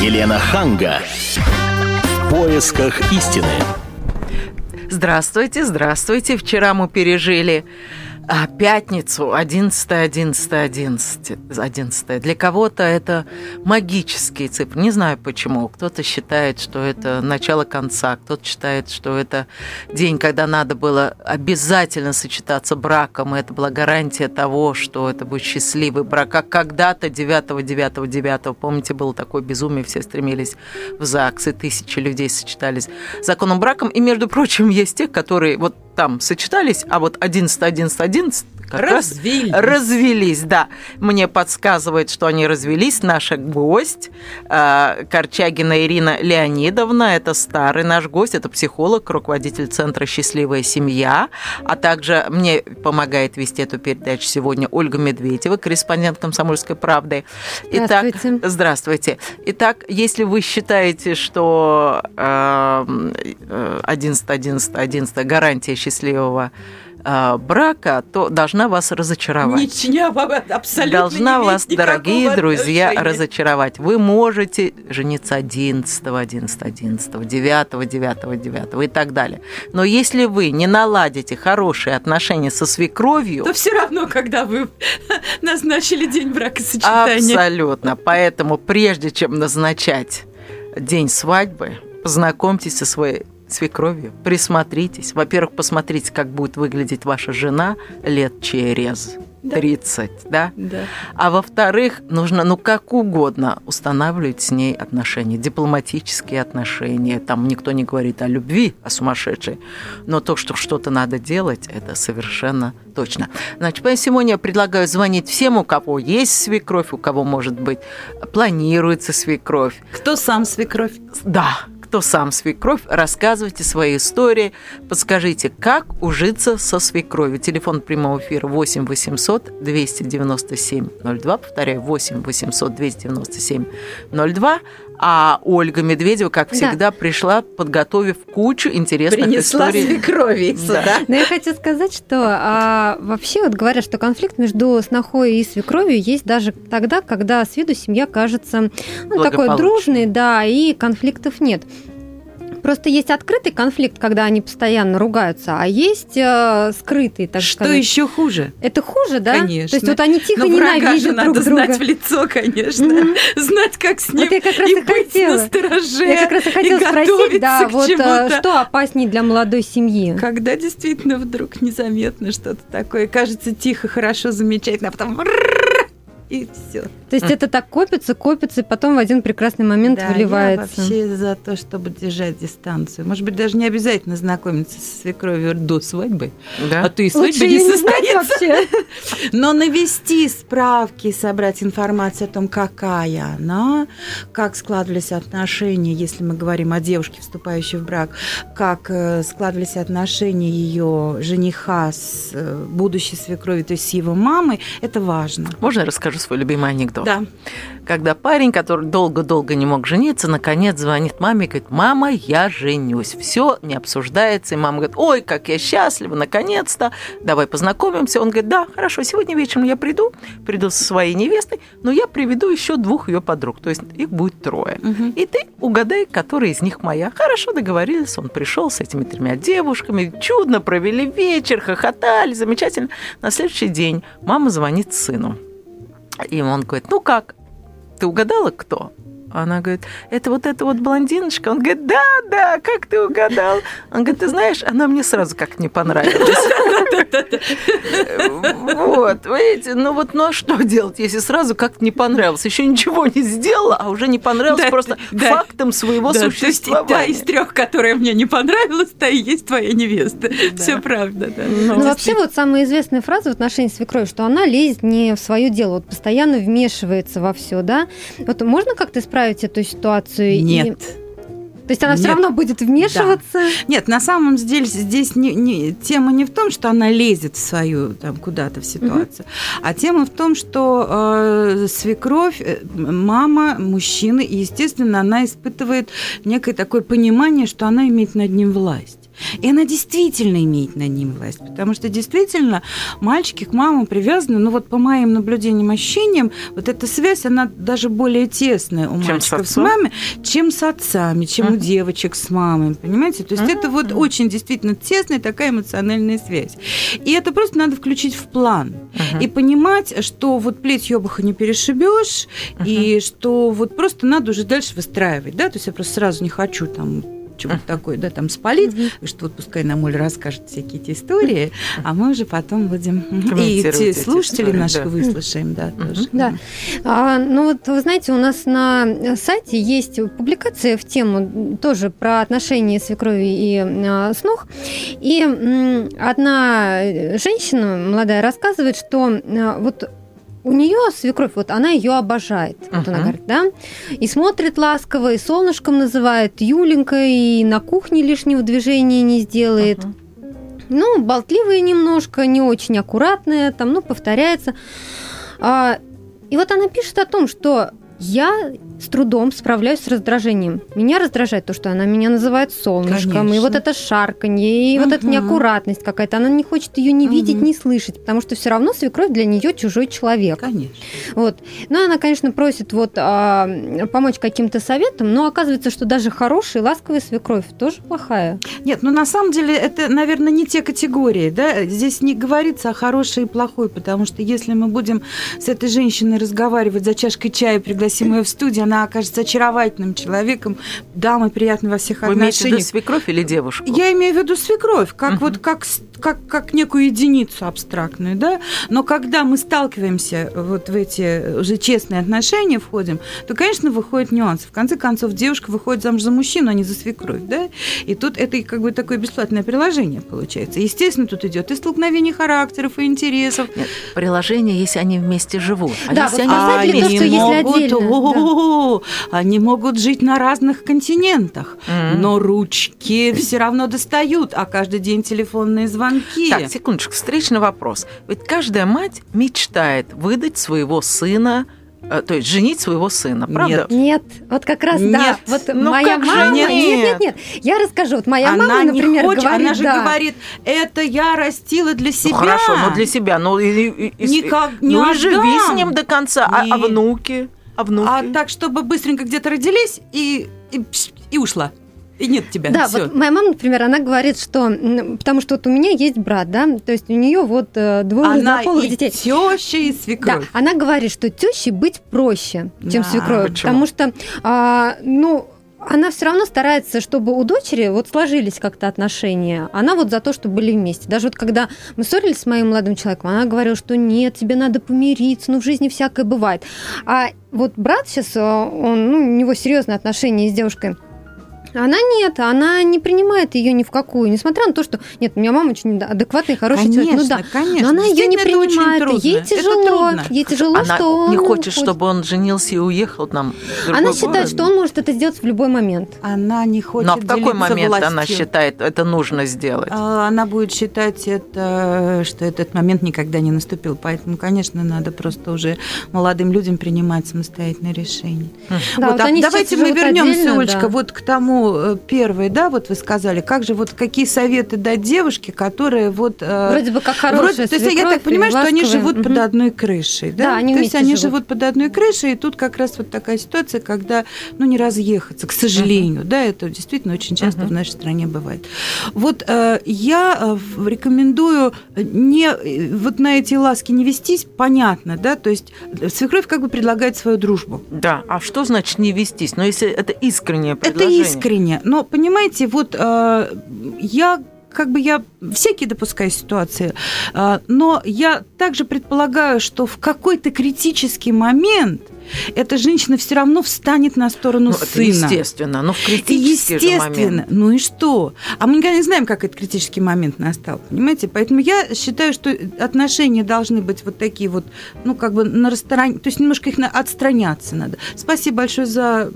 Елена Ханга. В поисках истины. Здравствуйте, здравствуйте. Вчера мы пережили а, пятницу, 11, 11, 11, 11. Для кого-то это магические цифры. Не знаю почему. Кто-то считает, что это начало конца, кто-то считает, что это день, когда надо было обязательно сочетаться браком, и это была гарантия того, что это будет счастливый брак. Как когда-то 9, 9, 9, помните, было такое безумие, все стремились в ЗАГС, и тысячи людей сочетались законом браком. И, между прочим, есть те, которые вот там сочетались, а вот 11, 11, 11 как развелись. раз развелись, да. Мне подсказывает, что они развелись. Наша гость э, Корчагина Ирина Леонидовна, это старый наш гость, это психолог, руководитель Центра «Счастливая семья», а также мне помогает вести эту передачу сегодня Ольга Медведева, корреспондент «Комсомольской правды». Итак, здравствуйте. Здравствуйте. Итак, если вы считаете, что э, 11, 11, 11 гарантия счастливого э, брака, то должна вас разочаровать. Ничего, абсолютно Должна не вас, дорогие друзья, отношения. разочаровать. Вы можете жениться 11, 11, 11, 9, 9, 9 и так далее. Но если вы не наладите хорошие отношения со свекровью... То все равно, когда вы назначили день бракосочетания. Абсолютно. Поэтому прежде чем назначать день свадьбы, познакомьтесь со своей свекровью, присмотритесь. Во-первых, посмотрите, как будет выглядеть ваша жена лет через 30, да? Да. А во-вторых, нужно, ну, как угодно устанавливать с ней отношения, дипломатические отношения. Там никто не говорит о любви, о сумасшедшей. Но то, что что-то надо делать, это совершенно точно. Значит, поэтому сегодня я предлагаю звонить всем, у кого есть свекровь, у кого, может быть, планируется свекровь. Кто сам свекровь? Да, кто сам свекровь, рассказывайте свои истории, подскажите, как ужиться со свекровью. Телефон прямого эфира 8 800 297 02, повторяю, 8 800 297 02, а Ольга Медведева, как всегда, да. пришла, подготовив кучу интересных Принесла историй. свекрови сюда. Да. Но я хочу сказать, что а, вообще вот говорят, что конфликт между снохой и свекровью есть даже тогда, когда с виду семья кажется ну, такой дружной, да, и конфликтов нет. Просто есть открытый конфликт, когда они постоянно ругаются, а есть э, скрытый, так Что сказать. еще хуже? Это хуже, да? Конечно. То есть вот они тихо Но ненавидят друг надо друга. знать в лицо, конечно. Mm-hmm. Знать, как с ним вот я как раз и, и быть хотела. настороже. Я как раз и хотела и спросить, да, вот чему-то. что опаснее для молодой семьи? Когда действительно вдруг незаметно что-то такое, кажется тихо, хорошо, замечательно, а потом и все. То есть это так копится, копится, и потом в один прекрасный момент да, выливается. Я вообще за то, чтобы держать дистанцию. Может быть, даже не обязательно знакомиться со свекровью до свадьбы, Да? а то и свадьба Лучше не состоится. Но навести справки, собрать информацию о том, какая она, как складывались отношения, если мы говорим о девушке, вступающей в брак, как э, складывались отношения ее жениха с э, будущей свекровью, то есть с его мамой, это важно. Можно я расскажу свой любимый анекдот? Да. Когда парень, который долго-долго не мог жениться, наконец звонит маме и говорит, мама, я женюсь. Все не обсуждается. И мама говорит, ой, как я счастлива, наконец-то, давай познакомимся. Он говорит, да, хорошо, сегодня вечером я приду, приду со своей невестой, но я приведу еще двух ее подруг, то есть их будет трое. Мгм. И ты угадай, которая из них моя. Хорошо договорились, он пришел с этими тремя девушками, чудно провели вечер, хохотали, замечательно. На следующий день мама звонит сыну. И он говорит, ну как, ты угадала, кто? Она говорит, это вот эта вот блондиночка. Он говорит, да, да, как ты угадал? Он говорит, ты знаешь, она мне сразу как не понравилась. Вот, видите, ну вот, ну а что делать, если сразу как-то не понравилось? Еще ничего не сделала, а уже не понравилось просто фактом своего и та существования. из трех, которая мне не понравилась, та и есть твоя невеста. Все правда, да. Ну, вообще, вот самая известная фраза в отношении свекрови, что она лезет не в свое дело, вот постоянно вмешивается во все, да? Вот можно как-то исправить эту ситуацию? И- Нет. То есть она все Нет. равно будет вмешиваться? Нет, на самом деле здесь не, не- тема не в том, что она лезет в свою там куда-то в ситуацию, а тема в том, что э, свекровь, э, мама, мужчина, и естественно она испытывает некое такое понимание, что она имеет над ним власть. И она действительно имеет над ним власть, потому что действительно мальчики к мамам привязаны, ну вот по моим наблюдениям, ощущениям, вот эта связь, она даже более тесная у чем мальчиков с, с мамой, чем с отцами, чем uh-huh. у девочек с мамой, понимаете? То есть uh-huh. это вот очень действительно тесная такая эмоциональная связь. И это просто надо включить в план uh-huh. и понимать, что вот плеть ёбаха не перешибешь, uh-huh. и что вот просто надо уже дальше выстраивать, да, то есть я просто сразу не хочу там чего-то такое, да, там спалить, mm-hmm. что вот пускай нам Оля расскажет всякие эти истории, а мы уже потом будем и те слушатели наших да. выслушаем, да, mm-hmm. тоже. Да. А, ну вот вы знаете, у нас на сайте есть публикация в тему тоже про отношения свекрови и а, снох, и м, одна женщина молодая рассказывает, что а, вот у нее свекровь, вот она ее обожает, uh-huh. вот она говорит, да, и смотрит ласково, и солнышком называет Юленька, и на кухне лишнего движения не сделает. Uh-huh. Ну, болтливая немножко, не очень аккуратная, там, ну, повторяется. А, и вот она пишет о том, что я с трудом справляюсь с раздражением. Меня раздражает то, что она меня называет солнышком, Конечно. и вот это шарканье, и угу. вот эта неаккуратность какая-то. Она не хочет ее ни видеть, ни слышать, потому что все равно свекровь для нее чужой человек. Конечно. Вот. Но она, конечно, просит вот а, помочь каким-то советом, но оказывается, что даже хорошая, ласковая свекровь тоже плохая. Нет, ну на самом деле это, наверное, не те категории, да. Здесь не говорится о хорошей и плохой, потому что если мы будем с этой женщиной разговаривать за чашкой чая, пригласим ее в студию, она окажется очаровательным человеком, дамой приятной во всех Вы отношениях. Вы имеете в виду свекровь или девушку? Я имею в виду свекровь, как угу. вот как, как, как некую единицу абстрактную, да. Но когда мы сталкиваемся вот в эти уже честные отношения, входим, то, конечно, выходит нюанс. В конце концов, девушка выходит замуж за мужчину, а не за свекровь, да. И тут это как бы такое бесплатное приложение получается. Естественно, тут идет и столкновение характеров, и интересов. Нет, приложение, если они вместе живут. А да, если вот они, они то, что могут отдельно они могут жить на разных континентах, mm-hmm. но ручки все равно достают, а каждый день телефонные звонки. Так, секундочку, встречный вопрос. Ведь каждая мать мечтает выдать своего сына э, то есть женить своего сына, правда? Нет, нет вот как раз нет. да. Вот ну моя как мама, нет? нет, нет, нет. Я расскажу. Вот моя она мама, например, хочет, говорит, она же да. говорит, это я растила для себя. Ну, хорошо, но для себя, но и, и, Никак, не ну и живи с ним до конца, а, а внуки? А внуки? А так, чтобы быстренько где-то родились и, и, и ушла. И нет тебя. Да, Всё. вот моя мама, например, она говорит, что потому что вот у меня есть брат, да, то есть у нее вот э, двое знакомых детей. Теща и свекровь. Да, она говорит, что теще быть проще, чем да. свекровь, потому что, а, ну она все равно старается, чтобы у дочери вот сложились как-то отношения. Она вот за то, чтобы были вместе. Даже вот когда мы ссорились с моим молодым человеком, она говорила, что нет, тебе надо помириться, ну в жизни всякое бывает. А вот брат сейчас, э, он, ну, у него серьезные отношения с девушкой. Она нет, она не принимает ее ни в какую, несмотря на то, что нет, у меня мама очень адекватный, хороший конечно, человек, ну да, конечно. но она ее не принимает, ей тяжело, ей тяжело, она что он не хочет, чтобы он женился и уехал нам. Она считает, что он может это сделать в любой момент. Она не хочет. Но в какой момент властью. она считает это нужно сделать? А, она будет считать это, что этот момент никогда не наступил, поэтому, конечно, надо просто уже молодым людям принимать самостоятельное решение. Да, вот, вот а давайте мы вернемся, Олечка, да. вот к тому ну, первое, да, вот вы сказали, как же, вот какие советы дать девушке, которая вот... Э, вроде бы как хорошая вроде, То есть я так понимаю, что они живут угу. под одной крышей, да? Да, они То есть они живут. живут под одной крышей, и тут как раз вот такая ситуация, когда, ну, не разъехаться, к сожалению, угу. да, это действительно очень часто угу. в нашей стране бывает. Вот э, я рекомендую не вот на эти ласки не вестись, понятно, да, то есть свекровь как бы предлагает свою дружбу. Да, а что значит не вестись? Но ну, если это искреннее предложение. Это искренне искренне. Но понимаете, вот э, я как бы я всякие допускаю ситуации, э, но я также предполагаю, что в какой-то критический момент эта женщина все равно встанет на сторону ну, сына. естественно, но в критический естественно, же момент. ну и что? А мы никогда не знаем, как этот критический момент настал, понимаете? Поэтому я считаю, что отношения должны быть вот такие вот, ну как бы на расстоянии, то есть немножко их на, отстраняться надо. Спасибо большое за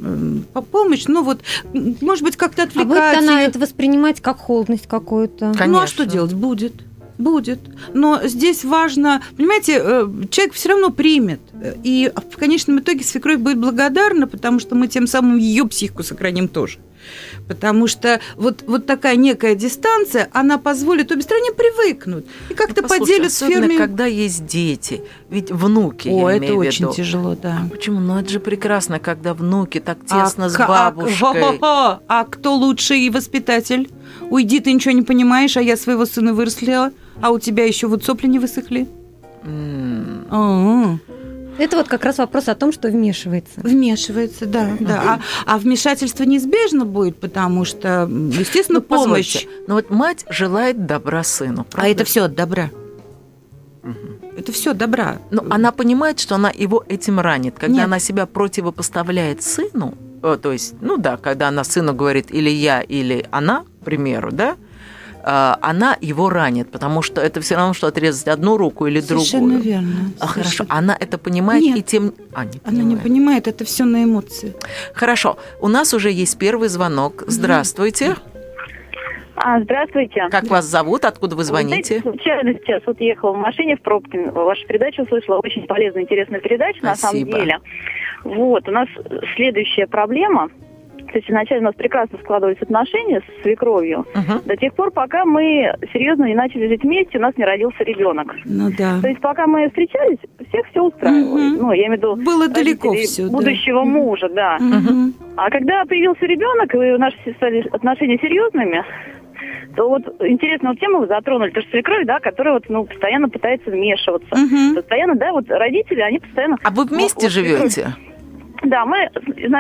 помощь, ну вот, может быть, как-то отвлекаться. А будет она это воспринимать как холодность какую-то? Конечно. Ну а что делать? Будет. Будет. Но здесь важно, понимаете, э, человек все равно примет. И в конечном итоге свекровь будет благодарна, потому что мы тем самым ее психику сохраним тоже. Потому что вот, вот такая некая дистанция, она позволит обе стороны привыкнуть и как-то ну, поделят с фермой. когда есть дети, ведь внуки, О, я это очень виду. тяжело, да. А почему? Ну, это же прекрасно, когда внуки так а тесно а, с бабушкой. А, а, а кто лучший воспитатель? Уйди, ты ничего не понимаешь, а я своего сына вырастила, а у тебя еще вот сопли не высохли. Mm. Это вот как раз вопрос о том, что вмешивается. Вмешивается, да, да. А, а вмешательство неизбежно будет, потому что, естественно, ну, помощь. Но вот мать желает добра сыну. Правда? А это все от добра. Это все добра. Но она понимает, что она его этим ранит. Когда Нет. она себя противопоставляет сыну, э, то есть, ну да, когда она сыну говорит или я, или она, к примеру, да, она его ранит, потому что это все равно, что отрезать одну руку или Совершенно другую. верно. А хорошо, она это понимает Нет, и тем... А, не она не понимает, это все на эмоции. Хорошо, у нас уже есть первый звонок. Здравствуйте. А, здравствуйте. Как вас зовут? Откуда вы звоните? Вы знаете, случайно сейчас вот ехала в машине в пробке, вашу передачу услышала, очень полезная, интересная передача Спасибо. на самом деле. Вот, у нас следующая проблема – то есть изначально у нас прекрасно складывались отношения с свекровью uh-huh. до тех пор, пока мы серьезно не начали жить вместе, у нас не родился ребенок. Ну да. То есть пока мы встречались, всех все устраивало. Uh-huh. Ну, я имею в виду было далеко все, будущего да. мужа, да. Uh-huh. А когда появился ребенок, и наши стали отношения серьезными, то вот интересную тему вы затронули, то что свекровь, да, которая вот, ну, постоянно пытается вмешиваться. Угу. Постоянно, да, вот родители, они постоянно... А вы вместе вот, живете? Да, мы,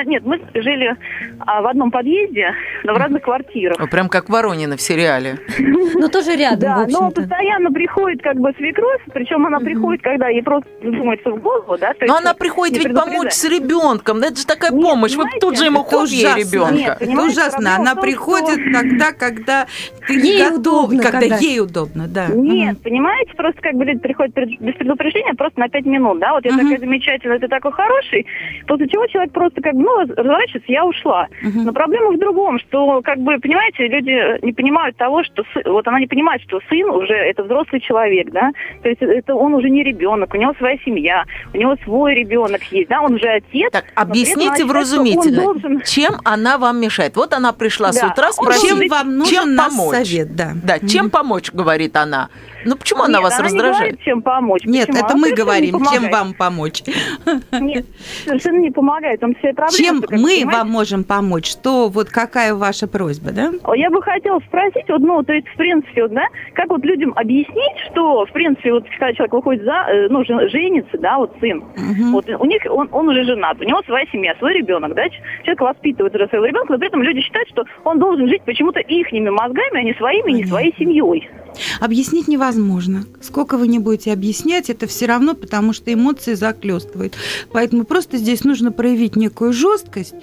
нет, мы жили а, в одном подъезде, но в разных квартирах. Ну, прям как Воронина в сериале. Ну, тоже рядом, Да, но постоянно приходит как бы свекровь, причем она приходит, когда ей просто думается в голову, да. Но она приходит ведь помочь с ребенком, это же такая помощь, вы тут же ему хобби ребенка. Это ужасно, она приходит тогда, когда ты ей удобно, когда ей удобно, да. Нет, понимаете, просто как бы люди приходят без предупреждения просто на пять минут, да, вот я такая замечательная, ты такой хороший, после чего человек просто как бы, ну, разворачивается, я ушла. Но проблема в другом, что, как бы, понимаете, люди не понимают того, что, вот она не понимает, что сын уже это взрослый человек, да, то есть это он уже не ребенок, у него своя семья, у него свой ребенок есть, да, он уже отец. Так, объясните вразумительно, должен... чем она вам мешает? Вот она пришла да. с утра спросить, чем вам нужен чем помочь? совет, да. Да, чем помочь, говорит она. Ну почему она вас она раздражает? Не говорит, чем помочь. Нет, Почему? это она мы говорим, чем вам помочь. Нет, совершенно не помогает. Он все проблемы. Чем мы понимаете? вам можем помочь? Что, вот какая ваша просьба, да? Я бы хотела спросить, вот, ну, то есть, в принципе, вот, да, как вот людям объяснить, что, в принципе, вот, когда человек выходит за, э, ну, женится, да, вот сын, угу. вот, у них, он, он уже женат, у него своя семья, свой ребенок, да, человек воспитывает уже своего ребенка, но при этом люди считают, что он должен жить почему-то ихними мозгами, а не своими, Понятно. не своей семьей. Объяснить невозможно. Сколько вы не будете объяснять, это все равно, потому что эмоции заклестывают. Поэтому просто здесь нужно проявить некую жесткость,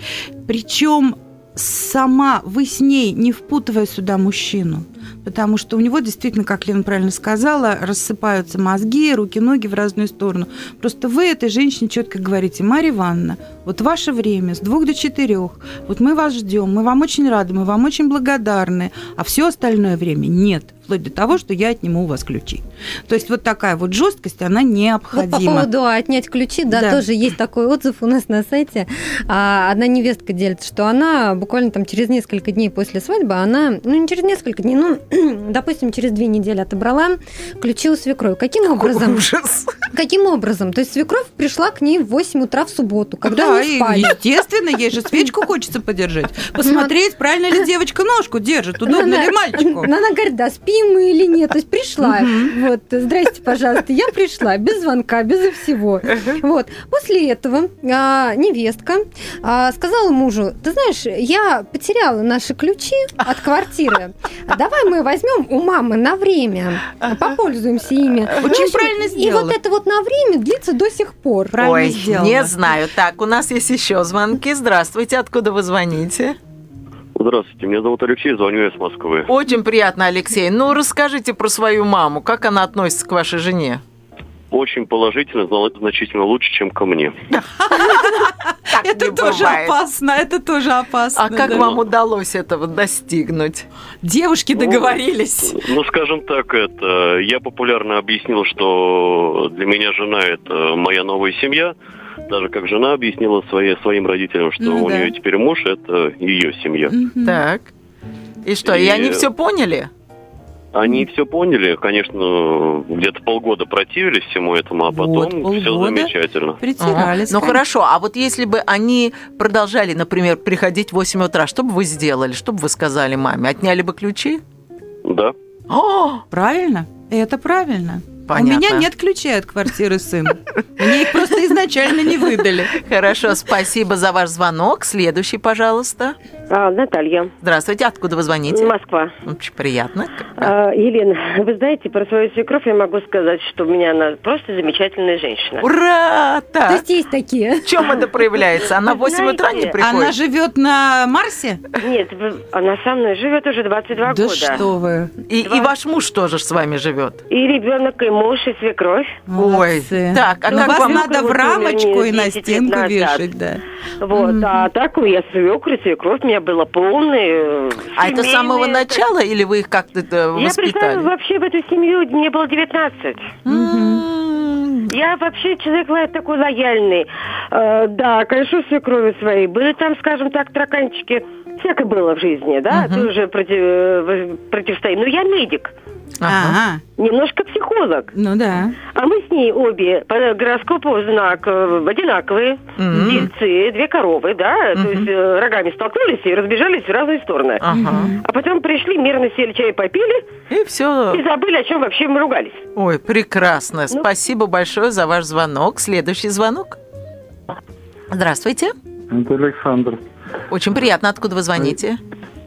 причем сама вы с ней, не впутывая сюда мужчину, потому что у него действительно, как Лена правильно сказала, рассыпаются мозги, руки, ноги в разную сторону. Просто вы этой женщине четко говорите, Марья Ивановна, вот ваше время с двух до четырех, вот мы вас ждем, мы вам очень рады, мы вам очень благодарны, а все остальное время нет вплоть до того, что я отниму у вас ключи. То есть вот такая вот жесткость, она необходима. Вот по поводу отнять ключи, да, да, тоже есть такой отзыв у нас на сайте. А, одна невестка делится, что она буквально там через несколько дней после свадьбы, она, ну не через несколько дней, ну, допустим, через две недели отобрала ключи у свекрови. Каким Какой образом? Ужас. Каким образом? То есть свекровь пришла к ней в 8 утра в субботу, когда да, они спали. естественно, ей же свечку хочется подержать. Посмотреть, правильно ли девочка ножку держит, удобно ли мальчику. Она говорит, да, спи мы или нет. То есть пришла, вот, здрасте, пожалуйста, я пришла, без звонка, без всего. Вот. После этого а, невестка а, сказала мужу, ты знаешь, я потеряла наши ключи от квартиры, давай мы возьмем у мамы на время, попользуемся ими. Очень общем, правильно сделала. И вот это вот на время длится до сих пор. Правильно Ой, сделала. не знаю. Так, у нас есть еще звонки. Здравствуйте, откуда вы звоните? Здравствуйте, меня зовут Алексей, звоню из Москвы. Очень приятно, Алексей. Ну, расскажите про свою маму. Как она относится к вашей жене? Очень положительно, значительно лучше, чем ко мне. Это тоже опасно, это тоже опасно. А как вам удалось этого достигнуть? Девушки ну, договорились. Ну, скажем так, это я популярно объяснил, что для меня жена это моя новая семья. Даже как жена объяснила своей, своим родителям, что Ну у да. нее теперь муж это ее семья. Мгм. Так. И что, и И- они все поняли? Они все поняли, конечно, где-то полгода противились всему этому, а Вот, потом все полгода. замечательно. Притирались. Ну хорошо, а вот если бы они продолжали, например, приходить в 8 утра, что бы вы сделали? Что бы вы сказали маме? Отняли бы ключи? Да. О, Правильно? Это правильно. Понятно. У меня нет ключей от квартиры сына. Мне их просто изначально не выдали. хорошо, спасибо за ваш звонок. Следующий, пожалуйста. А, Наталья, Здравствуйте, откуда вы звоните? Москва. Очень приятно. А, Елена, вы знаете, про свою свекровь я могу сказать, что у меня она просто замечательная женщина. Ура! То Так, есть есть такие. в чем это проявляется? Она в 8 утра не приходит? Она живет на Марсе? Нет, она со мной живет уже 22 Да года. что вы. И, и ваш муж тоже с вами живет. И ребенок, и муж, и свекровь. Молодцы. Ой, так, а Ну, как вас вам- надо в рамочку и на 10 лет стенку назад. вешать, да. Вот, а так я свекры, свекровь у меня была полная. А это с самого начала или вы их как-то э, Я пришла воспитали? вообще в эту семью, мне было 19. М, Я вообще человек ло- такой лояльный. Э, да, конечно, свекрови свои. Были там, скажем так, тараканчики. Всякое было в жизни, да? Ты уже против, э, противостоишь. Но я медик. Ага. Немножко психолог. Ну да. А мы с ней обе по гороскопу знак э, одинаковые. Мгм. Дельцы, две коровы, да? То есть э, рогами столкнулись и разбежались в разные стороны. Ага. А потом пришли, мирно сели, чай попили И все. и забыли, о чем вообще мы ругались. Ой, прекрасно. Ну. Спасибо большое за ваш звонок. Следующий звонок. Здравствуйте. Это Александр Очень приятно. Откуда вы звоните?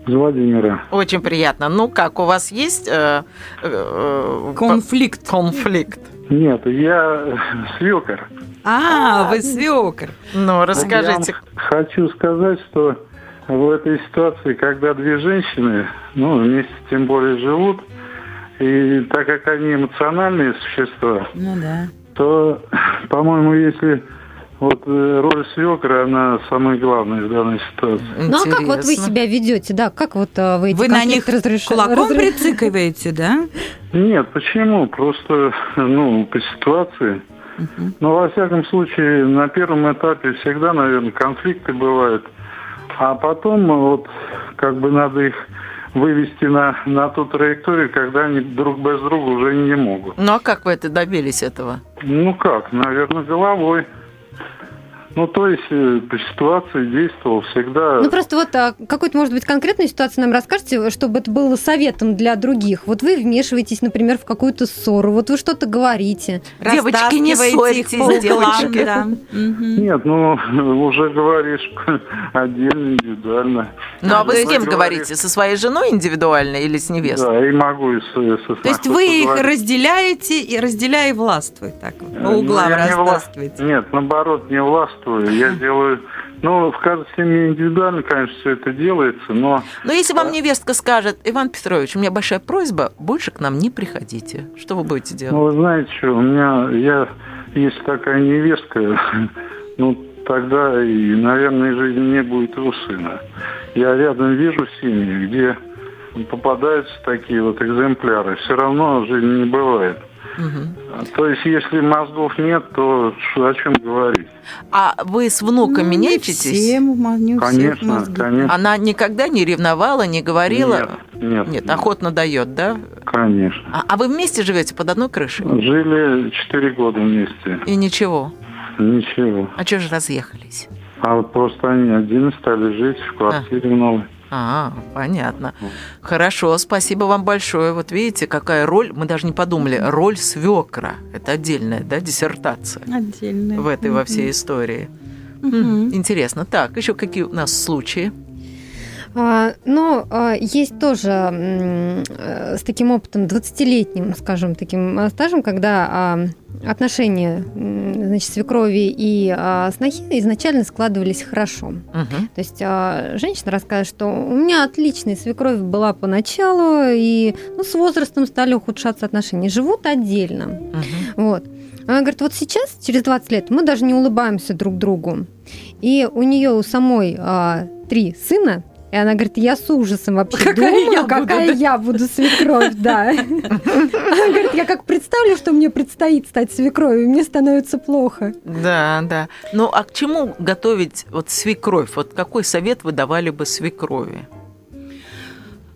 из Владимира. Очень приятно. Ну как, у вас есть э, э, Конфликт. конфликт? Нет, я свекор. А, вы свекр. Ну, расскажите. Я вам хочу сказать, что в этой ситуации, когда две женщины, ну, вместе тем более живут, и так как они эмоциональные существа, Ну да. то, по-моему, если вот э, роль свекра, она самая главная в данной ситуации. Ну а как вот вы Интересно. себя ведете, да? Как вот э, вы эти Вы на них разреш- кулаком разре- прицикиваете, да? Нет, почему? Просто, ну, по ситуации. Но, во всяком случае, на первом этапе всегда, наверное, конфликты бывают. А потом, вот, как бы надо их вывести на, на ту траекторию, когда они друг без друга уже не могут. Ну а как вы это добились этого? Ну как, наверное, головой. Ну, то есть э, по ситуации действовал всегда. Ну просто вот а, какую-то, может быть, конкретную ситуацию нам расскажете, чтобы это было советом для других. Вот вы вмешиваетесь, например, в какую-то ссору, вот вы что-то говорите. Девочки, не Растаскиваете их углам, девочки. да. Нет, ну, уже говоришь отдельно, индивидуально. Ну а вы с кем говорите? Со своей женой индивидуально или с невестой? Да, и могу и со, со То есть вы их разделяете и разделяя и властвуй так по углам не вла- растаскиваете. Нет, наоборот, не властвую. Я делаю... Ну, в каждой семье индивидуально, конечно, все это делается, но... Но если вам невестка скажет, Иван Петрович, у меня большая просьба, больше к нам не приходите. Что вы будете Ну, делать? вы знаете что, у меня... Я, если такая невестка, ну, тогда и, наверное, жизни не будет у сына. Я рядом вижу семьи, где попадаются такие вот экземпляры. Все равно жизни не бывает. Мгм. То есть, если мозгов нет, то о чем говорить? А вы с внуком Ну, не меняетесь? всем, не Конечно, мозги. конечно. Она никогда не ревновала, не говорила? Нет, нет, Нет, охотно дает, да? Конечно. А, а вы вместе живете под одной крышей? Жили четыре года вместе. И ничего. Ничего. А что же разъехались? А вот просто они один стали жить в квартире новой. А, понятно. Хорошо, спасибо вам большое. Вот видите, какая роль, мы даже не подумали, роль свекра. Это отдельная, да, диссертация Отдельно. в этой во всей истории. Интересно. Так, еще какие у нас случаи? А, но а, есть тоже э, с таким опытом 20-летним, скажем, таким э, стажем, когда а, отношения значит, свекрови и а, снохи изначально складывались хорошо. Мгм. То есть а, женщина рассказывает, что у меня отличная свекровь была поначалу, и ну, с возрастом стали ухудшаться отношения. Живут отдельно. Мгм. Вот. Она говорит, вот сейчас, через 20 лет, мы даже не улыбаемся друг другу. И у нее у самой а, три сына, И она говорит, я с ужасом вообще какая думаю, я какая буду, я буду свекровь, да. Она говорит, я как представлю, что мне предстоит стать свекровью, мне становится плохо. Да, да. Ну, а к чему готовить вот свекровь? Вот какой совет вы давали бы свекрови?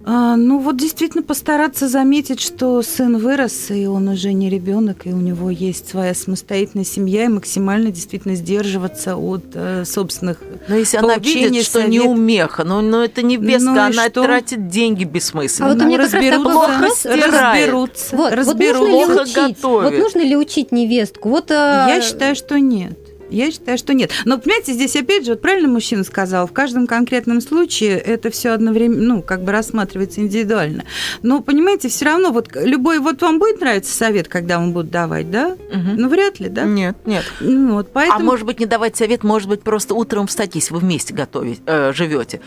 А, ну вот действительно постараться заметить, что сын вырос, и он уже не ребенок, и у него есть своя самостоятельная семья, и максимально действительно сдерживаться от э, собственных Но если она видит, что совет... не умеха, но, но это не беска, ну, она что? тратит деньги бессмысленно. А вот у меня разберутся, плохо разберутся, вот, разберутся. Вот нужно, ли учить, вот нужно ли учить невестку? Вот, а... Я считаю, что нет. Я считаю, что нет. Но, понимаете, здесь опять же, вот правильно мужчина сказал, в каждом конкретном случае это все одновременно, ну, как бы рассматривается индивидуально. Но, понимаете, все равно вот любой, вот вам будет нравиться совет, когда вам будут давать, да? Угу. Ну, вряд ли, да? Нет, нет. Ну, вот, поэтому... А может быть, не давать совет, может быть, просто утром встать, если вы вместе готовите, э, живете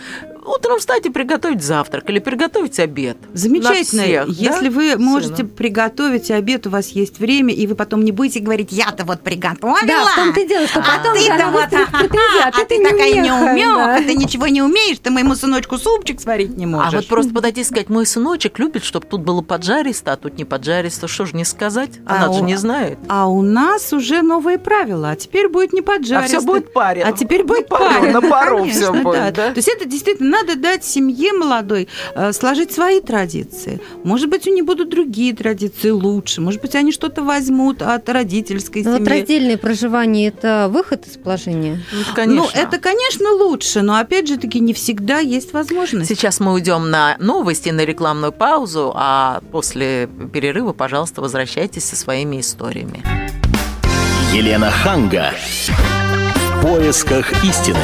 утром встать и приготовить завтрак или приготовить обед. Замечательно. Всех, Если да? вы можете Сына. приготовить обед, у вас есть время, и вы потом не будете говорить, я-то вот приготовила. Да, в том-то дело, что а потом ты-то вот, а, а ты, ты такая неумеха, да. ты ничего не умеешь, ты моему сыночку супчик сварить не можешь. А вот просто подойти и сказать, мой сыночек любит, чтобы тут было поджаристо, а тут не поджаристо, что же не сказать? Она а же у... не знает. А у нас уже новые правила, а теперь будет не поджаристо. А все будет парень. А теперь будет парень. На пару все будет, да? То есть это действительно надо дать семье молодой э, сложить свои традиции. Может быть, у них будут другие традиции лучше. Может быть, они что-то возьмут от родительской но семьи. Вот раздельное проживание – это выход из положения? Ну, конечно. Ну, это, конечно, лучше, но, опять же таки, не всегда есть возможность. Сейчас мы уйдем на новости, на рекламную паузу, а после перерыва, пожалуйста, возвращайтесь со своими историями. Елена Ханга. В поисках истины.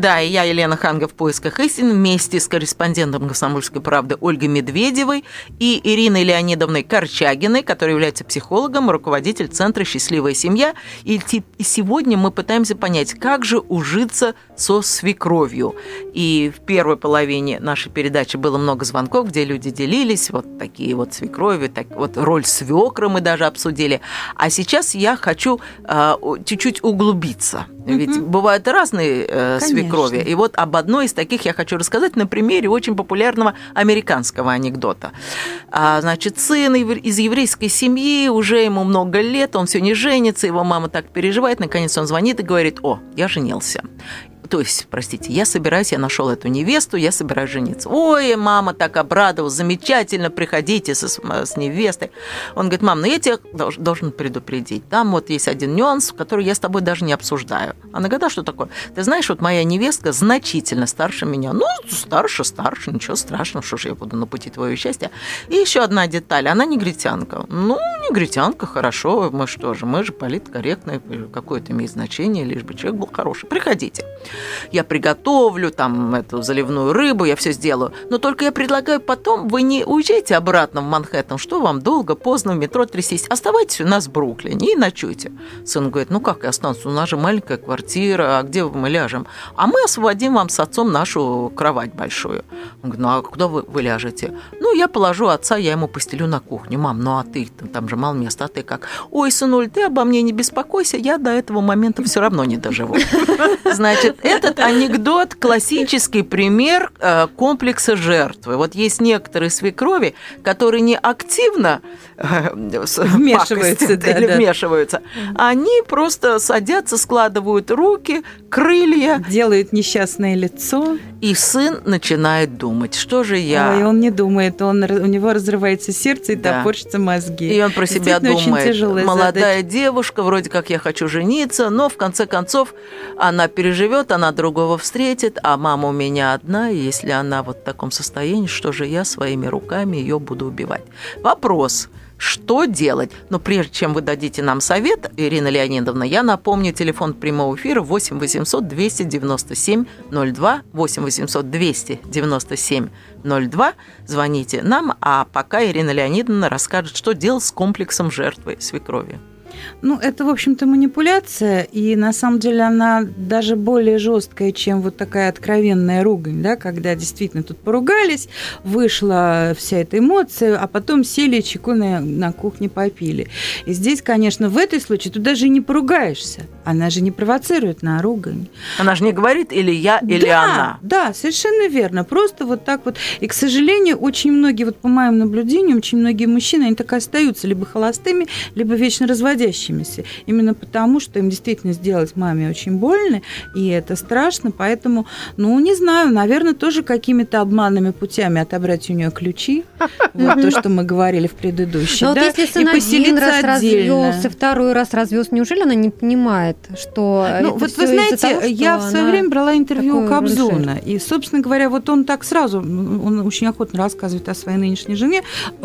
Да, и я, Елена Ханга, в поисках истины вместе с корреспондентом «Комсомольской правды» Ольгой Медведевой и Ириной Леонидовной Корчагиной, которая является психологом, руководитель Центра «Счастливая семья». И сегодня мы пытаемся понять, как же ужиться со свекровью. И в первой половине нашей передачи было много звонков, где люди делились, вот такие вот свекрови, так, вот роль свекра мы даже обсудили. А сейчас я хочу э, чуть-чуть углубиться. Ведь угу. бывают разные э, свекрови крови. И вот об одной из таких я хочу рассказать на примере очень популярного американского анекдота. А, значит, сын из еврейской семьи, уже ему много лет, он все не женится, его мама так переживает, наконец он звонит и говорит, о, я женился то есть, простите, я собираюсь, я нашел эту невесту, я собираюсь жениться. Ой, мама так обрадовалась, замечательно, приходите со, с невестой. Он говорит, мам, ну я тебя должен предупредить. Там вот есть один нюанс, который я с тобой даже не обсуждаю. Она говорит, а что такое? Ты знаешь, вот моя невестка значительно старше меня. Ну, старше, старше, ничего страшного, что же я буду на пути твоего счастья. И еще одна деталь, она негритянка. Ну, негритянка, хорошо, мы что же, мы же политкорректные, какое это имеет значение, лишь бы человек был хороший. Приходите я приготовлю там эту заливную рыбу, я все сделаю. Но только я предлагаю потом, вы не уезжайте обратно в Манхэттен, что вам долго, поздно в метро трясись. Оставайтесь у нас в Бруклине и ночуйте. Сын говорит, ну как я останусь, у нас же маленькая квартира, а где мы ляжем? А мы освободим вам с отцом нашу кровать большую. Он говорит, ну а куда вы, вы ляжете? Ну, я положу отца, я ему постелю на кухню. Мам, ну а ты, там же мало места, а ты как? Ой, сынуль, ты обо мне не беспокойся, я до этого момента все равно не доживу. Значит, этот анекдот – классический пример э, комплекса жертвы. Вот есть некоторые свекрови, которые не активно э, вмешиваются, да, или да. вмешиваются, они просто садятся, складывают руки, крылья. Делают несчастное лицо. И сын начинает думать, что же я... Ой, он не думает, он, у него разрывается сердце и да. топорщатся мозги. И он про себя думает, молодая задача. девушка, вроде как я хочу жениться, но в конце концов она переживет, она другого встретит, а мама у меня одна, и если она вот в таком состоянии, что же я своими руками ее буду убивать? Вопрос – что делать? Но прежде чем вы дадите нам совет, Ирина Леонидовна, я напомню телефон прямого эфира 8 800 297 02, 8 800 297 02. Звоните нам, а пока Ирина Леонидовна расскажет, что делать с комплексом жертвы свекрови. Ну, это, в общем-то, манипуляция, и на самом деле она даже более жесткая, чем вот такая откровенная ругань, да, когда действительно тут поругались, вышла вся эта эмоция, а потом сели чеку на, на кухне попили. И здесь, конечно, в этой случае ты даже и не поругаешься. Она же не провоцирует на ругань. Она же не говорит или я, или да, она. Да, совершенно верно. Просто вот так вот. И, к сожалению, очень многие, вот по моим наблюдениям, очень многие мужчины, они так и остаются либо холостыми, либо вечно разводящимися. Именно потому, что им действительно сделать маме очень больно, и это страшно. Поэтому, ну, не знаю, наверное, тоже какими-то обманными путями отобрать у нее ключи. Вот то, что мы говорили в предыдущем. Но вот да, если и сын один раз поселиться развелся, отдельно. второй раз развелся, неужели она не понимает, что Ну, вот вы знаете, того, я в свое время брала интервью у Кобзона. И, собственно говоря, вот он так сразу, он очень охотно рассказывает о своей нынешней жене,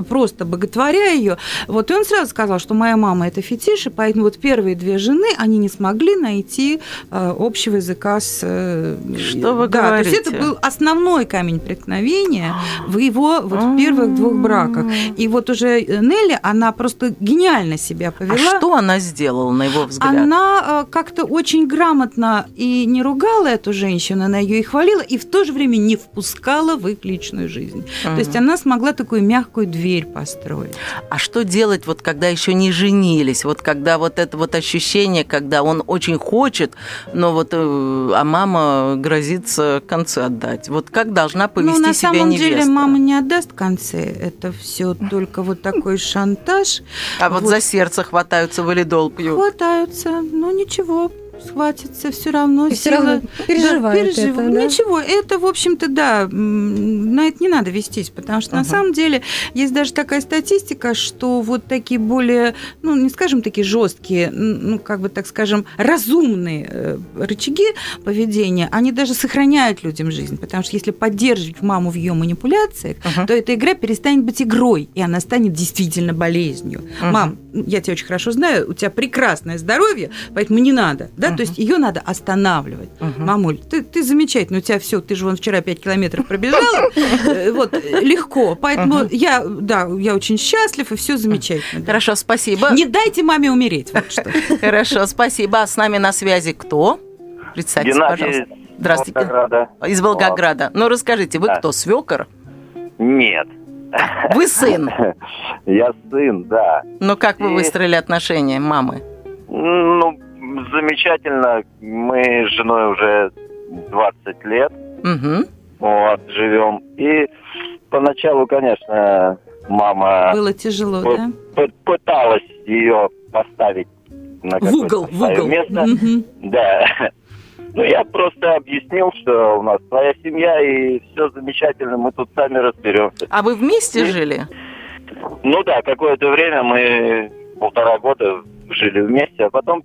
просто боготворя ее. Вот, и он сразу сказал, что моя мама это фетиш, и поэтому вот первые две жены, они не смогли найти э, общего языка с... э, Что вы да, То есть говорите? это был основной камень преткновения в его вот в первых двух браках. И вот уже Нелли, она просто гениально себя повела. А что она сделала, на его взгляд? Она э, как-то очень грамотно и не ругала эту женщину, она ее и хвалила, и в то же время не впускала в их личную жизнь. То есть она смогла такую мягкую дверь построить. А что делать, вот когда еще не женились? Вот когда вот это вот ощущение, когда он очень хочет, но вот э, а мама грозится концы отдать. Вот как должна повести Ну, на себя самом невеста? деле мама не отдаст концы. Это все только вот такой шантаж. А вот, вот. за сердце хватаются, валидол пьют. Хватаются, ну ничего, схватится все равно. И сила- равно переживает Да, пережив- это, да? Ничего, это, в общем-то, да, на это не надо вестись, потому что на Ага. самом деле есть даже такая статистика, что вот такие более, ну, не скажем такие жесткие, ну, как бы так скажем, разумные э, рычаги поведения, они даже сохраняют людям жизнь, потому что если поддерживать маму в ее манипуляциях, Ага. то эта игра перестанет быть игрой, и она станет действительно болезнью. Мгм. Мам, я тебя очень хорошо знаю, у тебя прекрасное здоровье, поэтому не надо, да, то есть ее надо останавливать. Мгм. Мамуль, ты, ты замечательно, у тебя все, ты же вон вчера 5 километров пробежала, э, вот, легко, поэтому я, да, я очень счастлив, и все замечательно. да. Хорошо, спасибо. Не дайте маме умереть, вот что. Хорошо, спасибо. А с нами на связи кто? Представьтесь, Геннадий пожалуйста. Здравствуйте. Волгограда. Из Волгограда. Ну, расскажите, вы Да. кто, свекор? Нет. Вы сын. Я сын, да. Ну, как вы выстроили отношения мамы? Ну, замечательно. Мы с женой уже 20 лет Угу. вот, живем. И поначалу, конечно, мама Было тяжело, Вот. да? п- пыталась ее поставить на В угол, в угол. место. Мгм. Да. Ну, я просто объяснил, что у нас своя семья, и все замечательно, мы тут сами разберемся. А вы вместе И- жили? Ну да, какое-то время мы полтора года жили вместе, а потом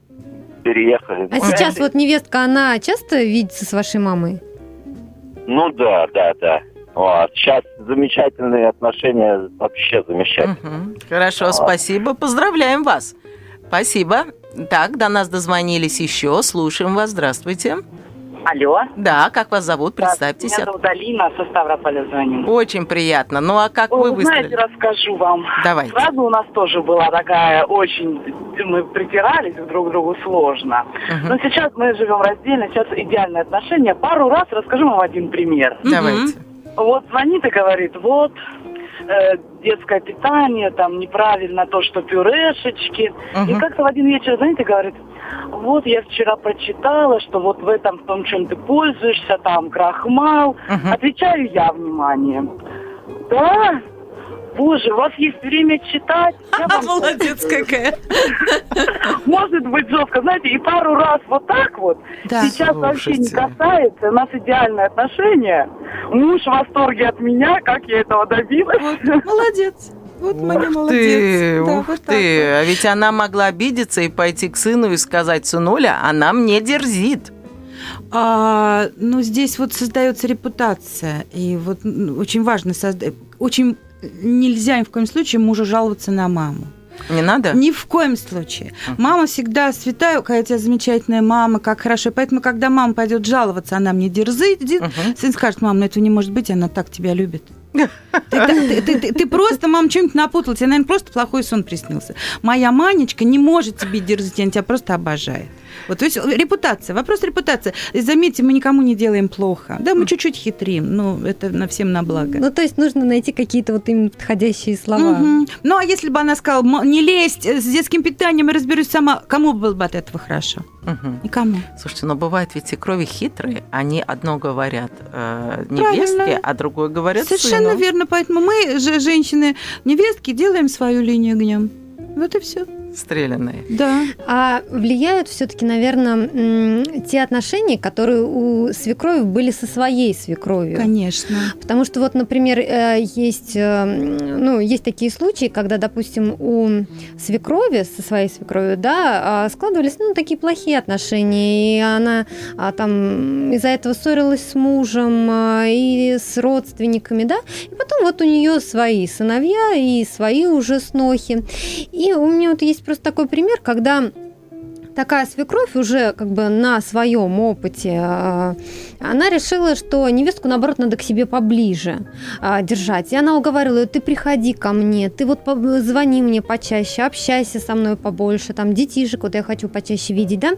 переехали. А сейчас вот невестка, она часто видится с вашей мамой? Ну да, да, да. Вот. Сейчас замечательные отношения, вообще замечательные. Мгм. Хорошо, спасибо. Поздравляем вас. Спасибо. Так, до нас дозвонились еще. Слушаем вас. Здравствуйте. Алло. Да, как вас зовут? Представьтесь. Меня зовут Алина, со Ставрополя звоню. Очень приятно. Ну, а как Ой, вы вы знаете, расскажу вам. Давайте. Сразу у нас тоже была такая очень... Мы притирались друг к другу сложно. Мгм. Но сейчас мы живем раздельно, сейчас идеальные отношения. Пару раз расскажу вам один пример. Давайте. Вот звонит и говорит, вот, э, детское питание, там неправильно то, что пюрешечки. И Мгм. как-то в один вечер, знаете, говорит, вот я вчера прочитала, что вот в этом, в том, чем ты пользуешься, там крахмал. Мгм. Отвечаю я вниманием. Да? Боже, у вас есть время читать? Я вам Молодец какая. может быть жестко, знаете, и пару раз вот так вот. Да. Сейчас вообще не касается, у нас идеальные отношения. Муж в восторге от меня, как я этого добилась. Вот, молодец. Вот мы не Ух молодец. ты, Да, ух вот ты. вот. А ведь она могла обидеться и пойти к сыну и сказать, сынуля, она мне дерзит. А, ну, здесь вот создается репутация. И вот очень важно создать... Очень нельзя ни в коем случае мужу жаловаться на маму. Не надо? Ни в коем случае. Мама всегда святая, какая у тебя замечательная мама, как хорошо. Поэтому, когда мама пойдет жаловаться, она мне дерзит, Мгм. сын скажет, мам, ну этого не может быть, она так тебя любит. Ты, ты, ты, ты, ты просто, мам, что-нибудь напутала. Тебе, наверное, просто плохой сон приснился. Моя Манечка не может тебе дерзить, она тебя просто обожает. Вот, то есть репутация, вопрос репутации. И заметьте, мы никому не делаем плохо. Да, мы чуть-чуть хитрим, но это на всем на благо. Ну, то есть нужно найти какие-то вот именно подходящие слова. Угу. Ну, а если бы она сказала, не лезть, с детским питанием я разберусь сама, кому было бы от этого хорошо? Угу. Никому. Слушайте, но бывает ведь и крови хитрые, они одно говорят э, невестке, Правильно. а другое говорят Совершенно сыну. верно, поэтому мы, же, женщины, невестки, делаем свою линию огнем. Вот и все стрелянные. Да. А влияют все-таки, наверное, те отношения, которые у свекрови были со своей свекровью. Конечно. Потому что вот, например, э, есть, э, ну, есть такие случаи, когда, допустим, у свекрови со своей свекровью, да, а, складывались, ну, такие плохие отношения, и она а, там из-за этого ссорилась с мужем а, и с родственниками, да, и потом вот у нее свои сыновья и свои уже снохи. И у меня вот есть есть просто такой пример, когда такая свекровь уже как бы на своем опыте, а, она решила, что невестку, наоборот, надо к себе поближе а, держать. И она уговаривала ее, ты приходи ко мне, ты вот звони мне почаще, общайся со мной побольше, там детишек вот я хочу почаще видеть, да.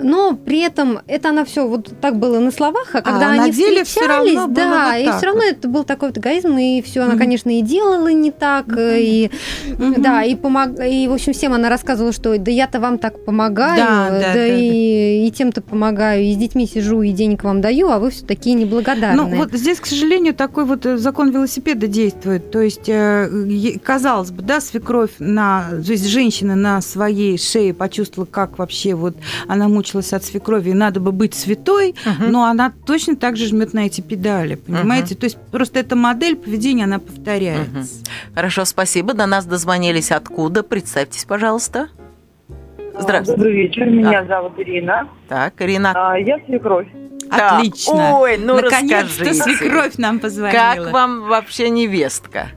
Но при этом это она все вот так было на словах, а когда а они деле встречались, да, вот и все равно это был такой вот эгоизм, и все она, конечно, и делала не так, mm-hmm. и mm-hmm. да, и помог, и в общем всем она рассказывала, что да я-то вам так помогаю, помогаю, да, да, да, да и, и тем-то помогаю, и с детьми сижу, и денег вам даю, а вы все такие неблагодарные. Ну, вот здесь, к сожалению, такой вот э, закон велосипеда действует. То есть, э, казалось бы, да, свекровь на, то есть женщина на своей шее почувствовала, как вообще вот она мучилась от свекрови, и надо бы быть святой, угу. но она точно так же жмет на эти педали, понимаете? Угу. То есть просто эта модель поведения, она повторяется. Угу. Хорошо, спасибо. До нас дозвонились откуда? Представьтесь, пожалуйста. Здравствуйте. Добрый вечер, меня а. зовут Ирина. Так, Ирина. А, я свекровь. Отлично. Ой, ну Наконец-то свекровь нам позвонила. Как вам вообще невестка?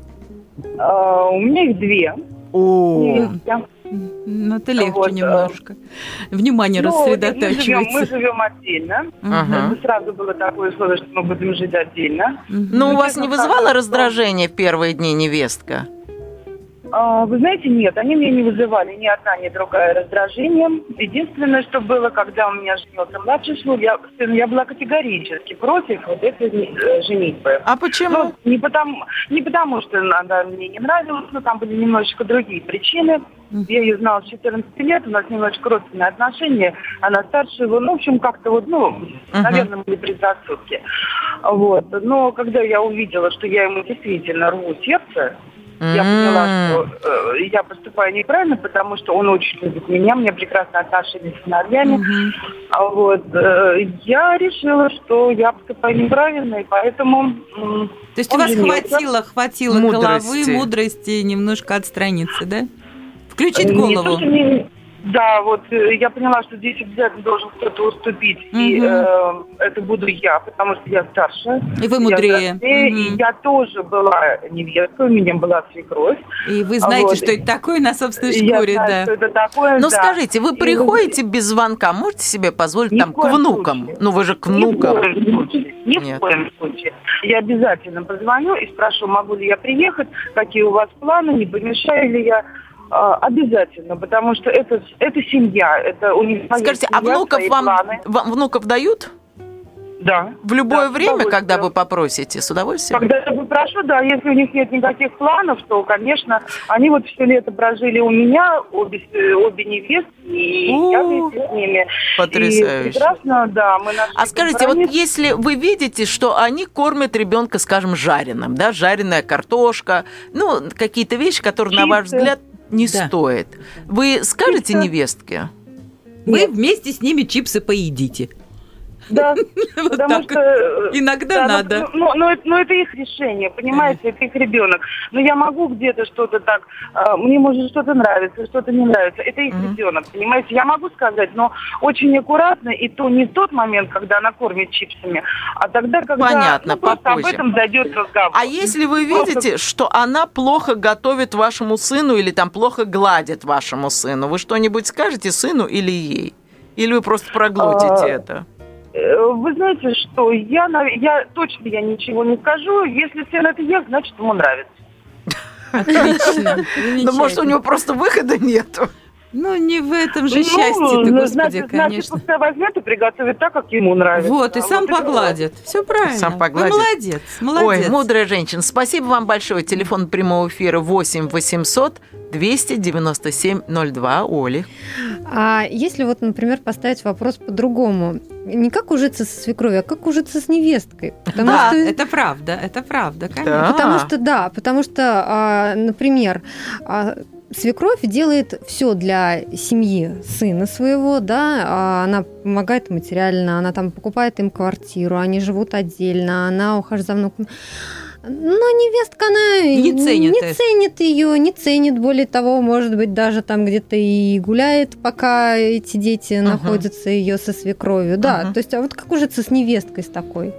А, у меня их две. О. Ну, это легче вот, немножко. Внимание ну, рассредотачивается. Мы живем, мы живем отдельно. Ага. Это сразу было такое условие, что мы будем жить отдельно. Но ну, у вас не вызывало раздражение в первые дни невестка? А, вы знаете, нет, они меня не вызывали ни одна, ни другая раздражение. Единственное, что было, когда у меня женился младший сын, я, я была категорически против вот этой э, женитьбы. А почему? Ну, не, потому, не потому, что она мне не нравилась, но там были немножечко другие причины. Я ее знала с 14 лет, у нас немножечко родственные отношения. Она старше его, ну, в общем, как-то вот, ну, uh-huh. наверное, были предрассудки. Вот. Но когда я увидела, что я ему действительно рву сердце, я поняла, что э, я поступаю неправильно, потому что он очень любит меня, мне прекрасно отношения с сыновьями. Mm-hmm. А вот э, я решила, что я поступаю неправильно, и поэтому... Э, То есть у вас женился. хватило, хватило мудрости. головы, мудрости немножко отстраниться, да? Включить голову. Не, не, да, вот э, я поняла, что здесь обязательно должен кто-то уступить, угу. и э, это буду я, потому что я старше. И вы мудрее. Я, угу. И я тоже была невесткой, у меня была свекровь. И вы знаете, вот. что это такое на собственной шкуре, я да. что это такое, Ну да. скажите, вы приходите и... без звонка, можете себе позволить Ни там к внукам? Случае. Ну вы же к внукам. Ни в коем случае. Ни Нет. в коем случае. Я обязательно позвоню и спрошу, могу ли я приехать, какие у вас планы, не помешаю ли я. А, обязательно, потому что это, это семья, это у них Скажите, а семья, а внуков вам, вам внуков дают? Да. В любое да, время, когда вы попросите, с удовольствием? Когда я попрошу, да, если у них нет никаких планов, то, конечно, они вот все лето прожили у меня, обе, обе невестки, и У-у-у. я вместе с ними. Потрясающе. И прекрасно, да. Мы а скажите, компромисс. вот если вы видите, что они кормят ребенка, скажем, жареным, да, жареная картошка, ну, какие-то вещи, которые, Чисто. на ваш взгляд, не да. стоит. Вы скажете Чисто. невестке? Вы вместе с ними чипсы поедите. Да, вот потому так. что... Э, Иногда да, надо. Ну, ну, ну, это, ну, это их решение, понимаете, это их ребенок. Но я могу где-то что-то так... Э, мне может что-то нравится, что-то не нравится. Это их mm-hmm. ребенок, понимаете. Я могу сказать, но очень аккуратно, и то не в тот момент, когда она кормит чипсами, а тогда, когда Понятно, ну, просто об этом зайдет разговор. А если вы видите, что она плохо готовит вашему сыну или там плохо гладит вашему сыну, вы что-нибудь скажете сыну или ей? Или вы просто проглотите а... это? Э, вы знаете, что я, я точно я ничего не скажу. Если сын это ест, значит ему нравится. Отлично. Ну, может, у него просто выхода нету. Ну, не в этом же ну, счастье ты, ну, господи, значит, конечно. Значит, пускай возьмет и приготовит так, как ему нравится. Вот, и а сам вот погладит. Все правильно. Сам погладит. Ну, молодец, молодец. Ой, мудрая женщина. Спасибо вам большое. Телефон прямого эфира 8 800 297 02. Оли. А если вот, например, поставить вопрос по-другому? Не как ужиться со свекровью, а как ужиться с невесткой? Потому да, что... это правда, это правда, конечно. Да. Потому что, да, потому что, а, например, а, свекровь делает все для семьи сына своего, да, а она помогает материально, она там покупает им квартиру, они живут отдельно, она ухаживает за внуком. Но невестка, она не ценит, не ценит ее, не ценит, более того, может быть, даже там где-то и гуляет, пока эти дети uh-huh. находятся ее со свекровью. Да, то есть, а вот как ужиться с невесткой с такой?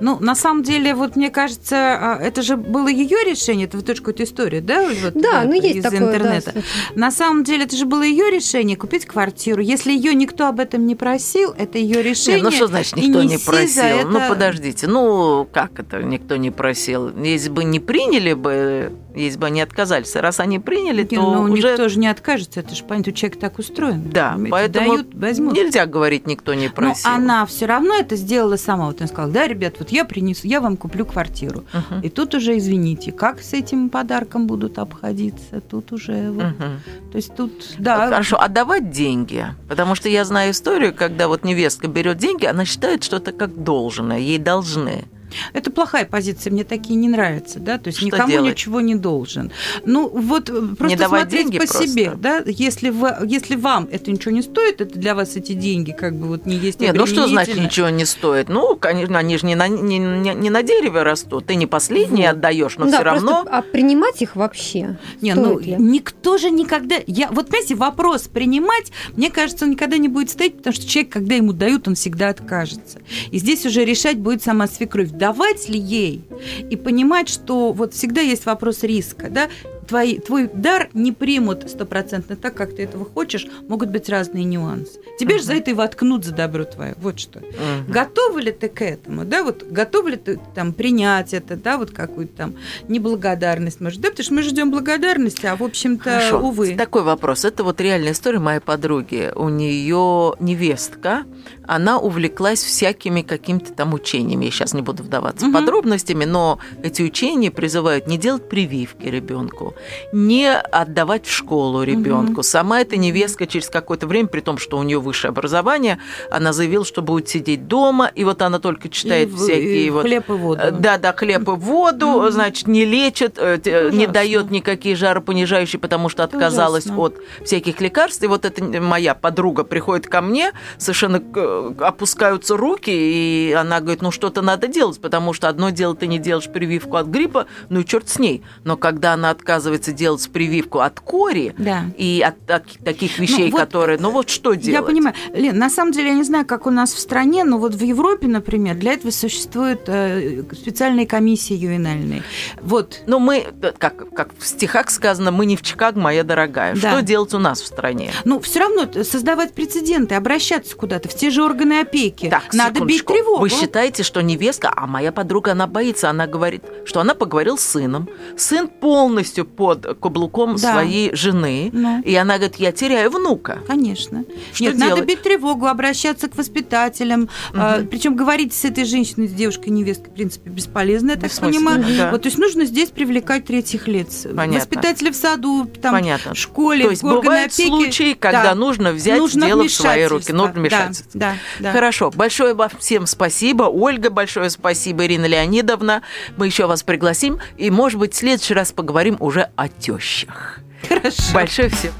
Ну, на самом деле, вот мне кажется, а, это же было ее решение, это вот тоже какая-то история, да? Вот, да, ну есть из такое, интернета. Да, на самом деле, это же было ее решение купить квартиру. Если ее никто об этом не просил, это ее решение. Не, ну что значит никто не просил? Это... Ну подождите, ну как это никто не просил? Если бы не приняли бы, если бы они отказались, раз они приняли, не, то ну, уже никто же не откажется, это же понятно, человек так устроен. Да, Понимаете? поэтому Дают, возьмут. нельзя говорить, никто не просил. Но она все равно это сделала сама. Вот он сказал, да, ребят, вот я принесу, я вам куплю квартиру. Угу. И тут уже, извините, как с этим подарком будут обходиться, тут уже вот, угу. то есть тут, да. Хорошо, отдавать деньги, потому что я знаю историю, когда вот невестка берет деньги, она считает, что это как должное, ей должны. Это плохая позиция, мне такие не нравятся, да, то есть Что никому делать? ничего не должен. Ну, вот э, просто не смотреть по просто. себе, да, если, вы, если вам это ничего не стоит, это для вас эти деньги как бы вот не есть Нет, ну что значит ничего не стоит? Ну, конечно, они же не на, не, не, не на дереве растут, ты не последние вот. отдаешь, но да, все равно... А принимать их вообще? Не, ну, ли? никто же никогда... Я, вот, понимаете, вопрос принимать, мне кажется, он никогда не будет стоять, потому что человек, когда ему дают, он всегда откажется. И здесь уже решать будет сама свекровь давать ли ей и понимать, что вот всегда есть вопрос риска, да, твой, твой дар не примут стопроцентно так, как ты этого хочешь, могут быть разные нюансы. Тебе uh-huh. же за это и воткнут за добро твое. Вот что. Uh-huh. Готова ли ты к этому? Да, вот готова ли ты там принять это, да, вот какую-то там неблагодарность, может, да, потому что мы ждем благодарности, а в общем-то, увы. Такой вопрос. Это вот реальная история моей подруги. У нее невестка, она увлеклась всякими какими-то там учениями. Я сейчас не буду вдаваться uh-huh. в подробностями, но эти учения призывают не делать прививки ребенку, не отдавать в школу ребенку. Угу. Сама эта невестка через какое-то время, при том, что у нее высшее образование, она заявила, что будет сидеть дома, и вот она только читает и, всякие и вот хлеб и воду. Э, да, да, хлеб и воду, угу. значит, не лечит, э, Ужасно. не дает никакие жаропонижающие, потому что отказалась Ужасно. от всяких лекарств. И вот эта моя подруга приходит ко мне, совершенно э, опускаются руки, и она говорит, ну что-то надо делать, потому что одно дело ты не делаешь прививку от гриппа, ну и черт с ней. Но когда она отказывается делать прививку от кори да. и от, от таких ну вещей, ну, вот, которые... Ну вот что делать? Я понимаю. Лен, на самом деле я не знаю, как у нас в стране, но вот в Европе, например, для этого существуют э, специальные комиссии ювенальные. Вот. Но мы, э, как, как в стихах сказано, мы не в Чикаго, моя дорогая. Да. Что делать у нас в стране? Ну, все равно создавать прецеденты, обращаться куда-то, в те же органы опеки. Так, Надо бить тревогу. Вы считаете, что невестка, а моя подруга, она боится, она говорит, что она поговорила с сыном. Сын полностью под каблуком да. своей жены, ну. и она говорит, я теряю внука. Конечно. Что Нет, делать? надо бить тревогу, обращаться к воспитателям, угу. а, причем говорить с этой женщиной, с девушкой, невесткой, в принципе, бесполезно, я так понимаю. Да. Вот, то есть нужно здесь привлекать третьих лиц. Понятно. Воспитатели в саду, там, Понятно. в школе, то есть в бывают опеки. случаи, когда да. нужно взять нужно дело в свои руки, нужно вмешаться. Да, да, да. Хорошо, большое вам всем спасибо. Ольга, большое спасибо, Ирина Леонидовна. Мы еще вас пригласим, и, может быть, в следующий раз поговорим уже о тещах. Хорошо. Большое всем.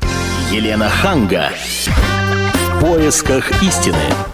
Елена Ханга. В поисках истины.